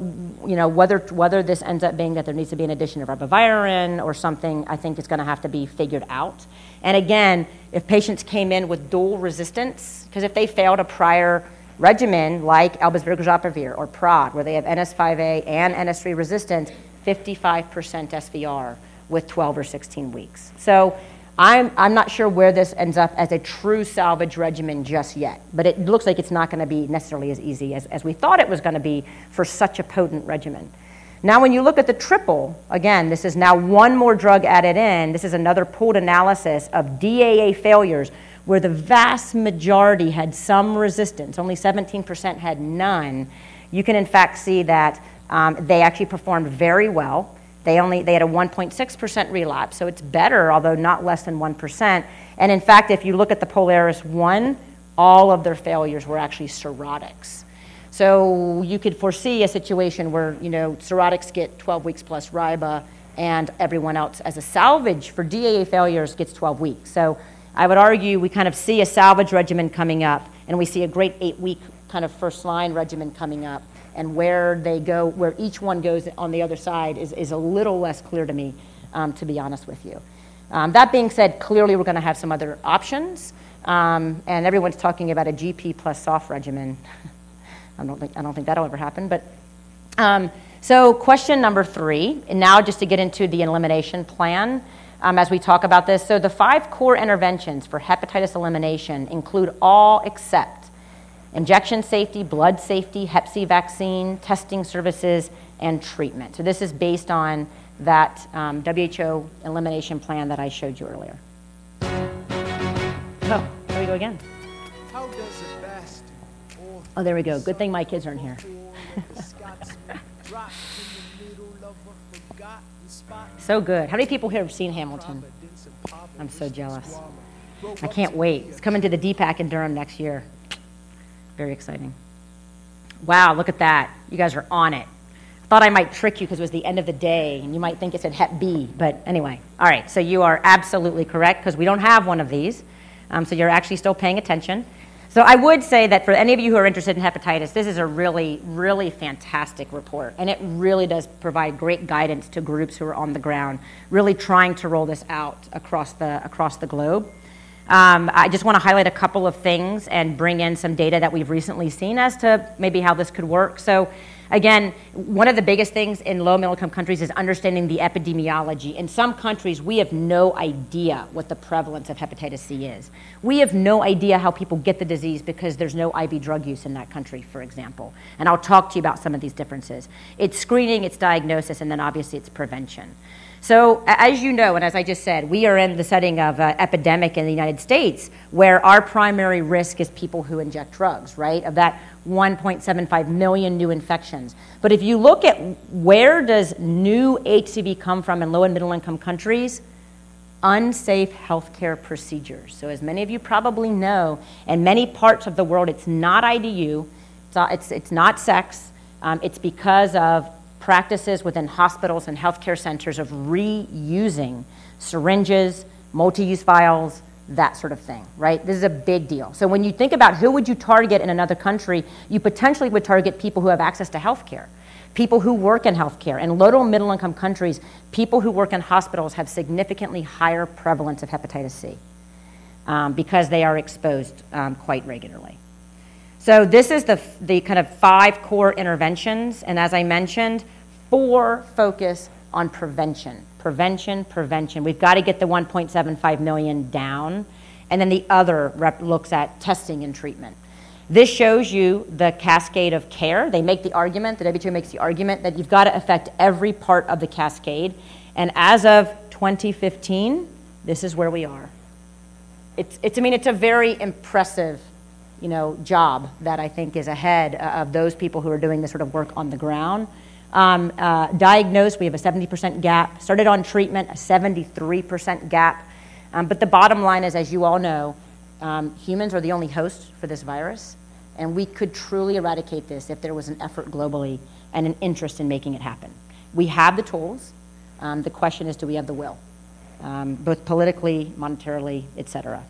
you know, whether, whether this ends up being that there needs to be an addition of ribavirin or something, I think it's going to have to be figured out. And again, if patients came in with dual resistance, because if they failed a prior regimen like elbasvir or PROD, where they have NS5A and NS3 resistance, 55% SVR with 12 or 16 weeks. So I'm, I'm not sure where this ends up as a true salvage regimen just yet, but it looks like it's not going to be necessarily as easy as, as we thought it was going to be for such a potent regimen. Now, when you look at the triple, again, this is now one more drug added in. This is another pooled analysis of DAA failures where the vast majority had some resistance, only 17% had none. You can, in fact, see that um, they actually performed very well. They only they had a 1.6% relapse, so it's better, although not less than 1%. And in fact, if you look at the Polaris 1, all of their failures were actually cirrhotics. So you could foresee a situation where, you know, cirrhotics get 12 weeks plus riba and everyone else as a salvage for DAA failures gets 12 weeks. So I would argue we kind of see a salvage regimen coming up and we see a great eight week kind of first line regimen coming up and where they go, where each one goes on the other side is, is a little less clear to me, um, to be honest with you. Um, that being said, clearly we're going to have some other options, um, and everyone's talking about a GP plus SOF regimen. I don't think I don't think that'll ever happen. But um, so, question number three, and now just to get into the elimination plan. Um, as we talk about this, so the five core interventions for hepatitis elimination include all except injection safety, blood safety, Hep C vaccine, testing services, and treatment. So this is based on that um, WHO elimination plan that I showed you earlier. Oh, there we go again. Oh, there we go. Good thing my kids aren't here. so good. How many people here have seen Hamilton? I'm so jealous. I can't wait. It's coming to the DPAC in Durham next year. Very exciting. Wow, look at that. You guys are on it. I thought I might trick you because it was the end of the day and you might think it said Hep B, but anyway. All right, so you are absolutely correct because we don't have one of these. Um, so you're actually still paying attention. So I would say that for any of you who are interested in hepatitis, this is a really, really fantastic report. And it really does provide great guidance to groups who are on the ground, really trying to roll this out across the, across the globe. Um, I just want to highlight a couple of things and bring in some data that we've recently seen as to maybe how this could work. So, again, one of the biggest things in low middle income countries is understanding the epidemiology. In some countries, we have no idea what the prevalence of hepatitis C is. We have no idea how people get the disease because there's no IV drug use in that country, for example. And I'll talk to you about some of these differences. It's screening, it's diagnosis, and then obviously it's prevention. So, as you know, and as I just said, we are in the setting of an epidemic in the United States where our primary risk is people who inject drugs, right? Of that 1.75 million new infections. But if you look at where does new HCV come from in low and middle income countries, unsafe healthcare procedures. So, as many of you probably know, in many parts of the world, it's not IDU, it's, it's, it's not sex, um, it's because of practices within hospitals and healthcare centers of reusing syringes, multi-use vials, that sort of thing, right? This is a big deal. So when you think about who would you target in another country, you potentially would target people who have access to healthcare, people who work in healthcare. In low to middle income countries, people who work in hospitals have significantly higher prevalence of hepatitis C um, because they are exposed um, quite regularly. So this is the, the kind of five core interventions, and as I mentioned, four focus on prevention. Prevention, prevention. We've got to get the 1.75 million down, and then the other rep looks at testing and treatment. This shows you the cascade of care. They make the argument, the WHO makes the argument that you've got to affect every part of the cascade. And as of 2015, this is where we are. It's, it's I mean, it's a very impressive you know, job that I think is ahead of those people who are doing this sort of work on the ground. Um, uh, diagnosed, we have a 70% gap. Started on treatment, a 73% gap. Um, but the bottom line is, as you all know, um, humans are the only host for this virus, and we could truly eradicate this if there was an effort globally and an interest in making it happen. We have the tools. Um, the question is, do we have the will, um, both politically, monetarily, et cetera?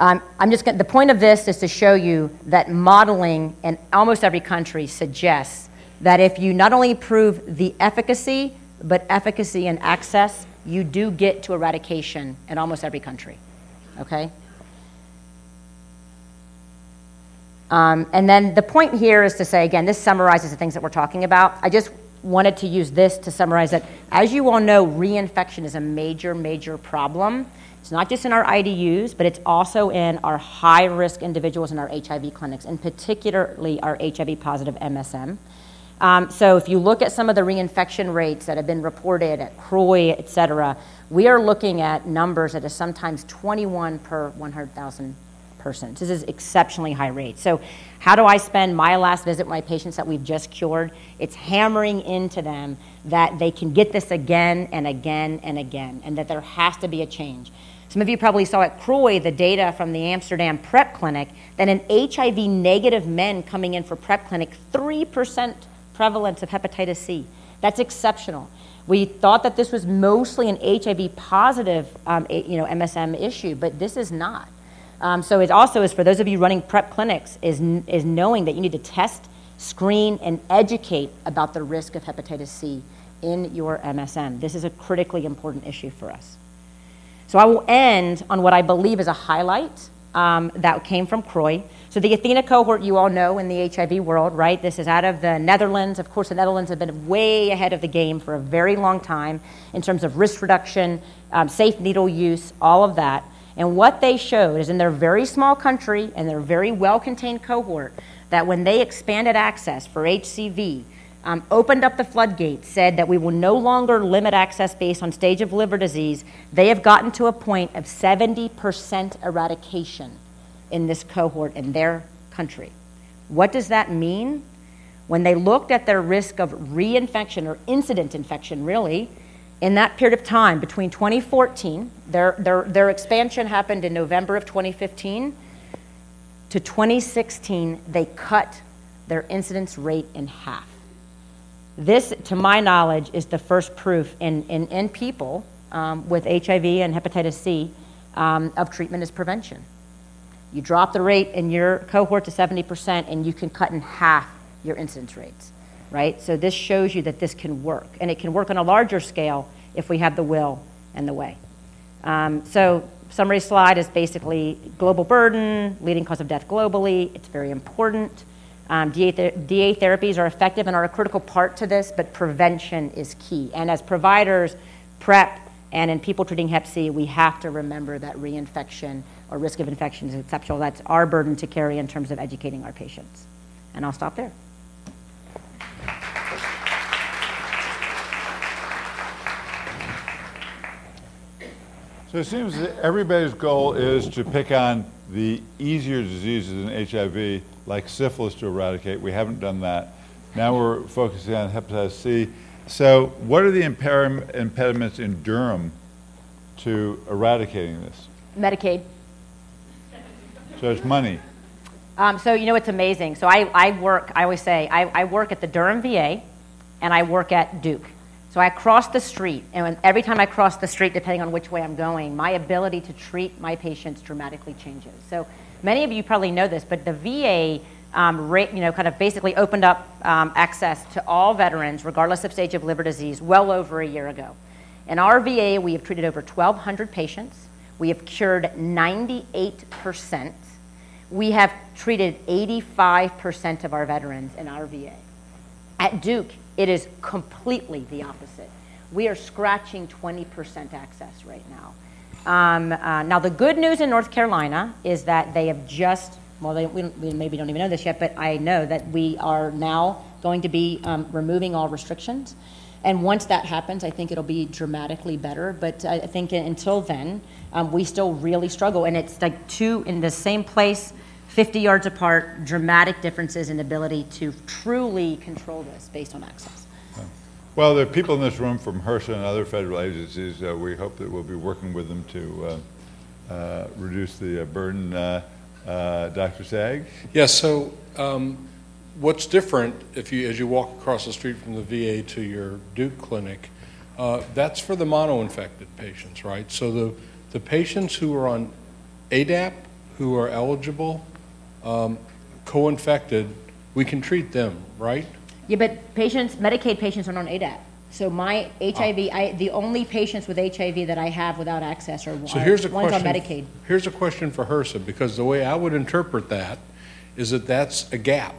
Um, I'm just going the point of this is to show you that modeling in almost every country suggests that if you not only prove the efficacy, but efficacy and access, you do get to eradication in almost every country. Okay? Um, and then the point here is to say, again, this summarizes the things that we're talking about. I just wanted to use this to summarize that. As you all know, reinfection is a major, major problem. It's not just in our IDUs, but it's also in our high risk individuals in our HIV clinics, and particularly our HIV positive MSM. Um, so if you look at some of the reinfection rates that have been reported at CROI, et cetera, we are looking at numbers that are sometimes 21 per 100,000 persons. This is exceptionally high rate. So how do I spend my last visit with my patients that we've just cured? It's hammering into them that they can get this again and again and again, and that there has to be a change. Some of you probably saw at CROI the data from the Amsterdam PrEP clinic that in HIV negative men coming in for PrEP clinic, 3% prevalence of hepatitis C. That's exceptional. We thought that this was mostly an HIV positive um, you know, MSM issue, but this is not. Um, so it also is for those of you running PrEP clinics is, is knowing that you need to test, screen, and educate about the risk of hepatitis C in your MSM. This is a critically important issue for us. So I will end on what I believe is a highlight um, that came from CROI. So the Athena cohort, you all know in the HIV world, right? This is out of the Netherlands. Of course, the Netherlands have been way ahead of the game for a very long time in terms of risk reduction, um, safe needle use, all of that. And what they showed is in their very small country and their very well contained cohort, that when they expanded access for HCV, um, opened up the floodgates, said that we will no longer limit access based on stage of liver disease, they have gotten to a point of 70% eradication in this cohort in their country. What does that mean? When they looked at their risk of reinfection or incident infection, really, in that period of time between 2014, their, their, their expansion happened in November of 2015, to 2016, they cut their incidence rate in half. This, to my knowledge, is the first proof in, in, in people um, with HIV and hepatitis C um, of treatment as prevention. You drop the rate in your cohort to 70%, and you can cut in half your incidence rates, right? So this shows you that this can work, and it can work on a larger scale if we have the will and the way. Um, so summary slide is basically global burden, leading cause of death globally. It's very important. Um, DA, th- DA therapies are effective and are a critical part to this, but prevention is key. And as providers, PrEP, and in people treating Hep C, we have to remember that reinfection or risk of infection is exceptional. That's our burden to carry in terms of educating our patients. And I'll stop there. So it seems that everybody's goal is to pick on the easier diseases in HIV, like syphilis, to eradicate. We haven't done that. Now we're focusing on hepatitis C. So, what are the impediments in Durham to eradicating this? Medicaid. So it's money. Um, so you know it's amazing. So I, I work. I always say I, I work at the Durham VA, and I work at Duke. So I cross the street, and every time I cross the street, depending on which way I'm going, my ability to treat my patients dramatically changes. So many of you probably know this, but the VA, um, you know, kind of basically opened up um, access to all veterans, regardless of stage of liver disease, well over a year ago. In our VA, we have treated over 1,200 patients. We have cured 98 percent we have treated 85% of our veterans in our VA. At Duke, it is completely the opposite. We are scratching 20% access right now. Um, uh, now, the good news in North Carolina is that they have just, well, they, we, we maybe don't even know this yet, but I know that we are now going to be um, removing all restrictions. And once that happens, I think it'll be dramatically better. But I think until then, um, we still really struggle. And it's like two in the same place, 50 yards apart, dramatic differences in ability to truly control this based on access. Well, there are people in this room from HRSA and other federal agencies. Uh, we hope that we'll be working with them to uh, uh, reduce the uh, burden. Uh, uh, Dr. Saag? Yes, so um, what's different if you, as you walk across the street from the VA to your Duke clinic, that's for the mono-infected patients, right? So the, the patients who are on ADAP, who are eligible, um, co-infected, we can treat them, right? Yeah, but patients, Medicaid patients are not on ADAP. So my HIV, I, the only patients with HIV that I have without access are, So here's a ones on question. Medicaid. Here's a question for HRSA, because the way I would interpret that is that that's a gap,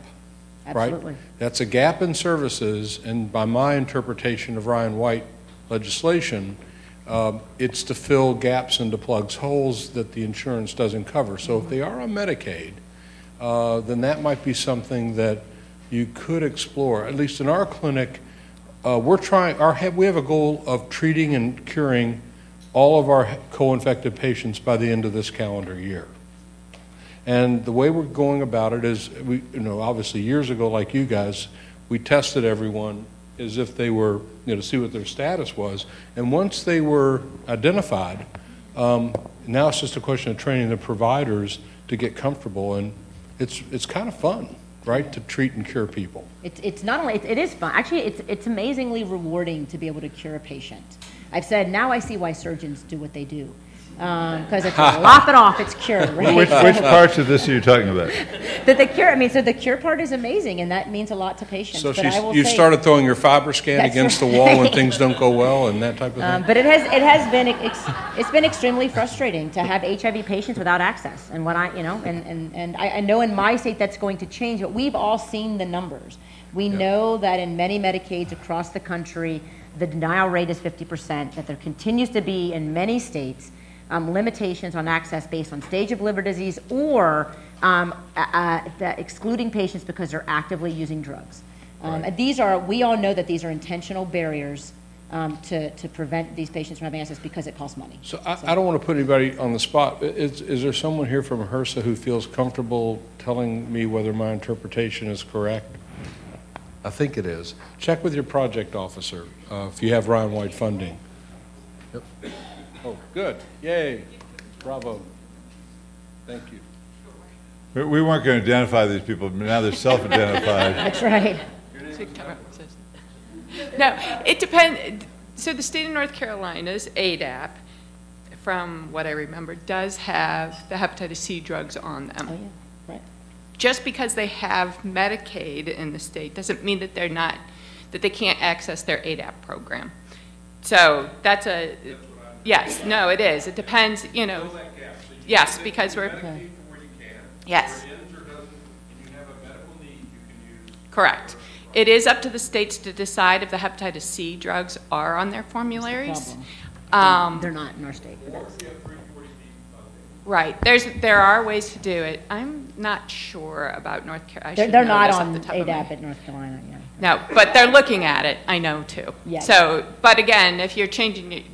right? Absolutely. That's a gap in services, and by my interpretation of Ryan White legislation, um, it's to fill gaps and to plug holes that the insurance doesn't cover. So if they are on Medicaid, uh, then that might be something that you could explore. At least in our clinic, uh, we're trying, our, we have a goal of treating and curing all of our co-infected patients by the end of this calendar year. And the way we're going about it is, we, you know, obviously years ago, like you guys, we tested everyone as if they were, you know, to see what their status was. And once they were identified, um, now it's just a question of training the providers to get comfortable, and it's it's kind of fun right, to treat and cure people. It's, it's not only, it, it is fun. Actually, it's, it's amazingly rewarding to be able to cure a patient. I've said, now I see why surgeons do what they do. Because um, you lop it off, it's cured, right? Which, which parts of this are you talking about? the, the cure, I mean, so the cure part is amazing, and that means a lot to patients. So but I will you say- started throwing your FibroScan That's against the wall when things don't go well and that type of Um, thing? but it has, it has been, ex- it's been extremely frustrating to have HIV patients without access. And what I, you know, and, and, and I, I know in my state that's going to change, but we've all seen the numbers. We know that in many Medicaids across the country, the denial rate is 50%, that there continues to be in many states um, limitations on access based on stage of liver disease or um, uh, uh, the excluding patients because they're actively using drugs. Um, and These are, we all know that these are intentional barriers um, to, to prevent these patients from having access because it costs money. So I, I don't want to put anybody on the spot. Is, is there someone here from HRSA who feels comfortable telling me whether my interpretation is correct? I think it is. Check with your project officer uh, if you have Ryan White funding. Yep. Oh, good. Yay. Bravo. Thank you. We- We weren't going to identify these people, but now they're self-identified. That's right. No, it depends. So the state of North Carolina's ADAP, from what I remember, does have the hepatitis C drugs on them. Oh, yeah, right. Just because they have Medicaid in the state doesn't mean that they're not, that they can't access their ADAP program. So that's a, yes, no, it is. It depends, you know. Yes, because we're, yes. Correct. It is up to the states to decide if the hepatitis C drugs are on their formularies. Um, They're not in our state, but that's, Right, there's, there are ways to do it. I'm not sure about North Carolina. they're, they're not on ADAP at North Carolina, yeah. No, but they're looking at it, I know too. Yes. So, but again, if you're changing, it-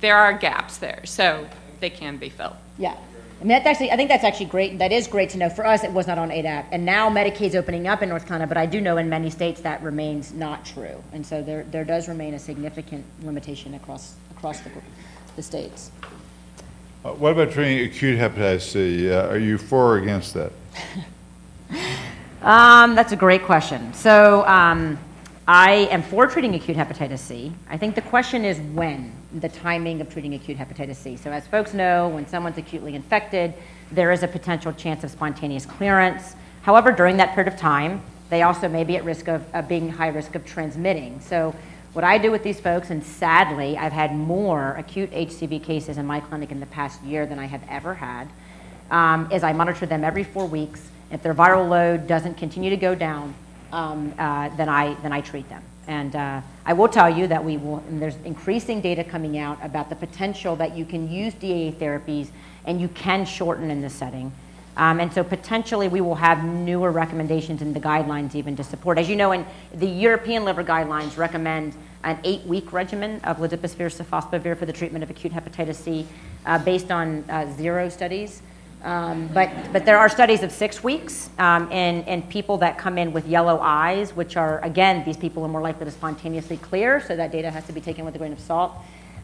there are gaps there, so they can be filled. Yeah. I mean, that's actually, I think that's actually great. That is great to know. For us, it was not on ADAP. And now Medicaid's opening up in North Carolina, but I do know in many states that remains not true. And so there, there does remain a significant limitation across, across the, the states. Uh, What about treating acute hepatitis C? Uh, Are you for or against that? Um, that's a great question. So, um, I am for treating acute hepatitis C. I think the question is when, the timing of treating acute hepatitis C. So, as folks know, when someone's acutely infected, there is a potential chance of spontaneous clearance. However, during that period of time, they also may be at risk of, of being high risk of transmitting. So, what I do with these folks, and sadly, I've had more acute HCV cases in my clinic in the past year than I have ever had. um, is I monitor them every four weeks. If their viral load doesn't continue to go down, um, uh, then I then I treat them. And uh, I will tell you that we will. There's increasing data coming out about the potential that you can use DAA therapies and you can shorten in this setting. Um, and so potentially we will have newer recommendations in the guidelines even to support. As you know, in the European liver guidelines recommend an eight-week regimen of ledipasvir sofosbuvir for the treatment of acute hepatitis C uh, based on uh, zero studies. Um, but, but there are studies of six weeks um, in, in people that come in with yellow eyes, which are, again, these people are more likely to spontaneously clear, so that data has to be taken with a grain of salt.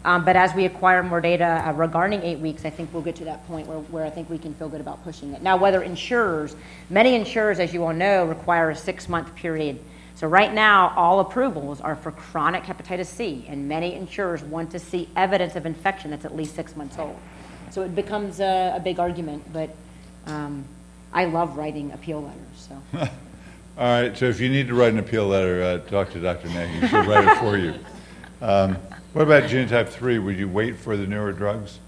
Um, but as we acquire more data uh, regarding eight weeks, I think we'll get to that point where, where I think we can feel good about pushing it. Now, whether insurers, many insurers, as you all know, require a six month period. So, right now, all approvals are for chronic hepatitis C, and many insurers want to see evidence of infection that's at least six months old. So, it becomes a, a big argument, but um, I love writing appeal letters. So. All right, so if you need to write an appeal letter, uh, talk to Dr. Naggie, she'll write it for you. Um, What about genotype 3? Would you wait for the newer drugs?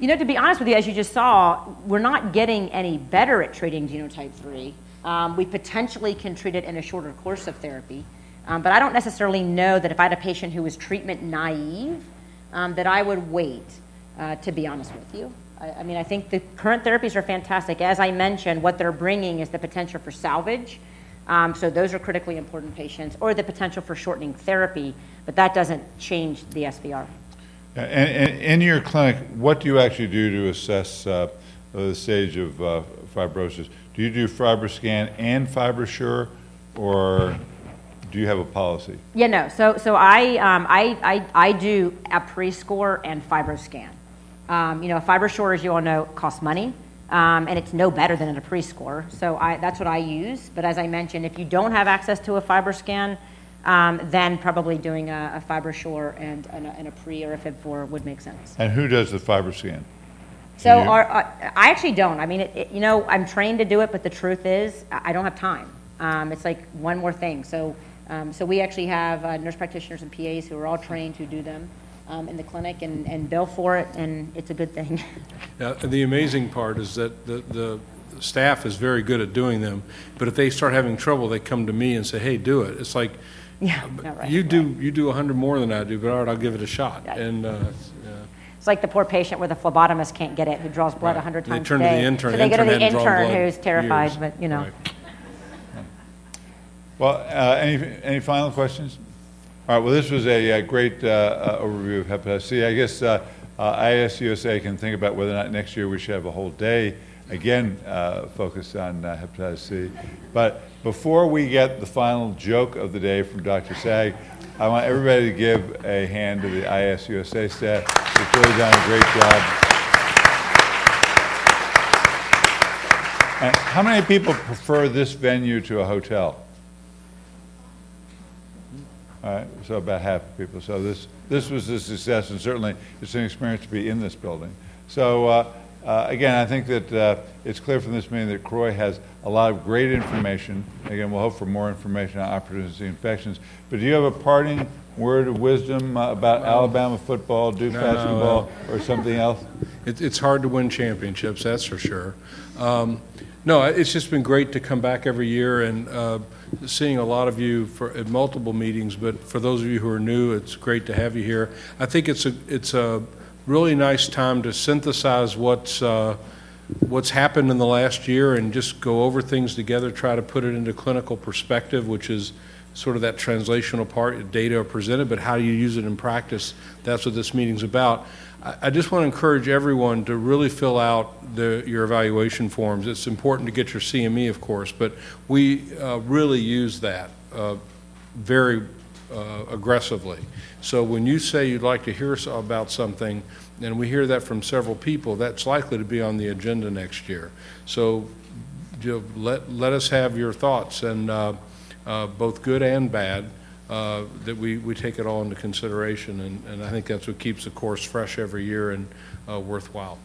You know, to be honest with you, as you just saw, we're not getting any better at treating genotype 3. Um, we potentially can treat it in a shorter course of therapy. Um, but I don't necessarily know that if I had a patient who was treatment naive, um, that I would wait, uh, to be honest with you. I, I mean, I think the current therapies are fantastic. As I mentioned, what they're bringing is the potential for salvage. Um, so those are critically important patients, or the potential for shortening therapy, but that doesn't change the SVR. And, and in your clinic, what do you actually do to assess uh, the stage of uh, fibrosis? Do you do FibroScan and FibroSure, or do you have a policy? Yeah, no. So, so I, um, I, I, I do APRI score and FibroScan. Um, you know, a FibroSure, as you all know, costs money, um, and it's no better than APRI score. So I, that's what I use. But as I mentioned, if you don't have access to a FibroScan, um, then probably doing a, a FibroSure and, and, a, and a pre or a Fib4 would make sense. And who does the FibroScan? So you? our, our, I actually don't. I mean, it, it, you know, I'm trained to do it, but the truth is, I I don't have time. Um, it's like one more thing. So, um, so we actually have uh, nurse practitioners and PAs who are all trained to do them um, in the clinic and, and bill for it, and it's a good thing. Yeah, the amazing part is that the, the staff is very good at doing them, but if they start having trouble, they come to me and say, hey, do it. It's like, yeah, no, right, you do, you do a hundred more than I do, but all right, I'll give it a shot. Right. And, uh, yeah. It's like the poor patient where the phlebotomist can't get it, who draws blood Right. a hundred They times a turn to the day. intern. So they go to the Intern hadn't drawn intern blood who's terrified, years. but, you know. Right. Well, uh, any, any final questions? All right, well, this was a, uh great uh, uh, overview of hepatitis C. I guess uh, uh, IAS-USA can think about whether or not next year we should have a whole day, again, uh, focused on hepatitis C. But before we get the final joke of the day from Dr. Saag, I want everybody to give a hand to the IAS-USA staff. They've really done a great job. And how many people prefer this venue to a hotel? So about half the people. So this, this was a success, and certainly it's an experience to be in this building. So uh, uh, again, I think that uh, it's clear from this meeting that CROI has a lot of great information. Again, we'll hope for more information on opportunity infections. But do you have a parting word of wisdom uh, about Alabama football, Duke No, basketball, or something else? It, it's hard to win championships, that's for sure. Um, no, it's just been great to come back every year and uh, seeing a lot of you for, at multiple meetings. But for those of you who are new, it's great to have you here. I think it's a it's a really nice time to synthesize what's uh, what's happened in the last year and just go over things together, try to put it into clinical perspective, which is sort of that translational part, data are presented, but how do you use it in practice, that's what this meeting's about. I, I just want to encourage everyone to really fill out the, your evaluation forms. It's important to get your CME, of course, but we uh, really use that uh, very uh, aggressively. So when you say you'd like to hear about something, and we hear that from several people, that's likely to be on the agenda next year. So you know, let, let us have your thoughts, and uh, both good and bad, uh, that we, we take it all into consideration, and, and I think that's what keeps the course fresh every year and uh, worthwhile.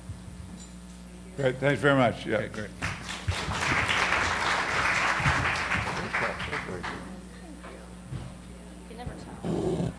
Great, thanks very much, yeah. Okay, great. You can never tell.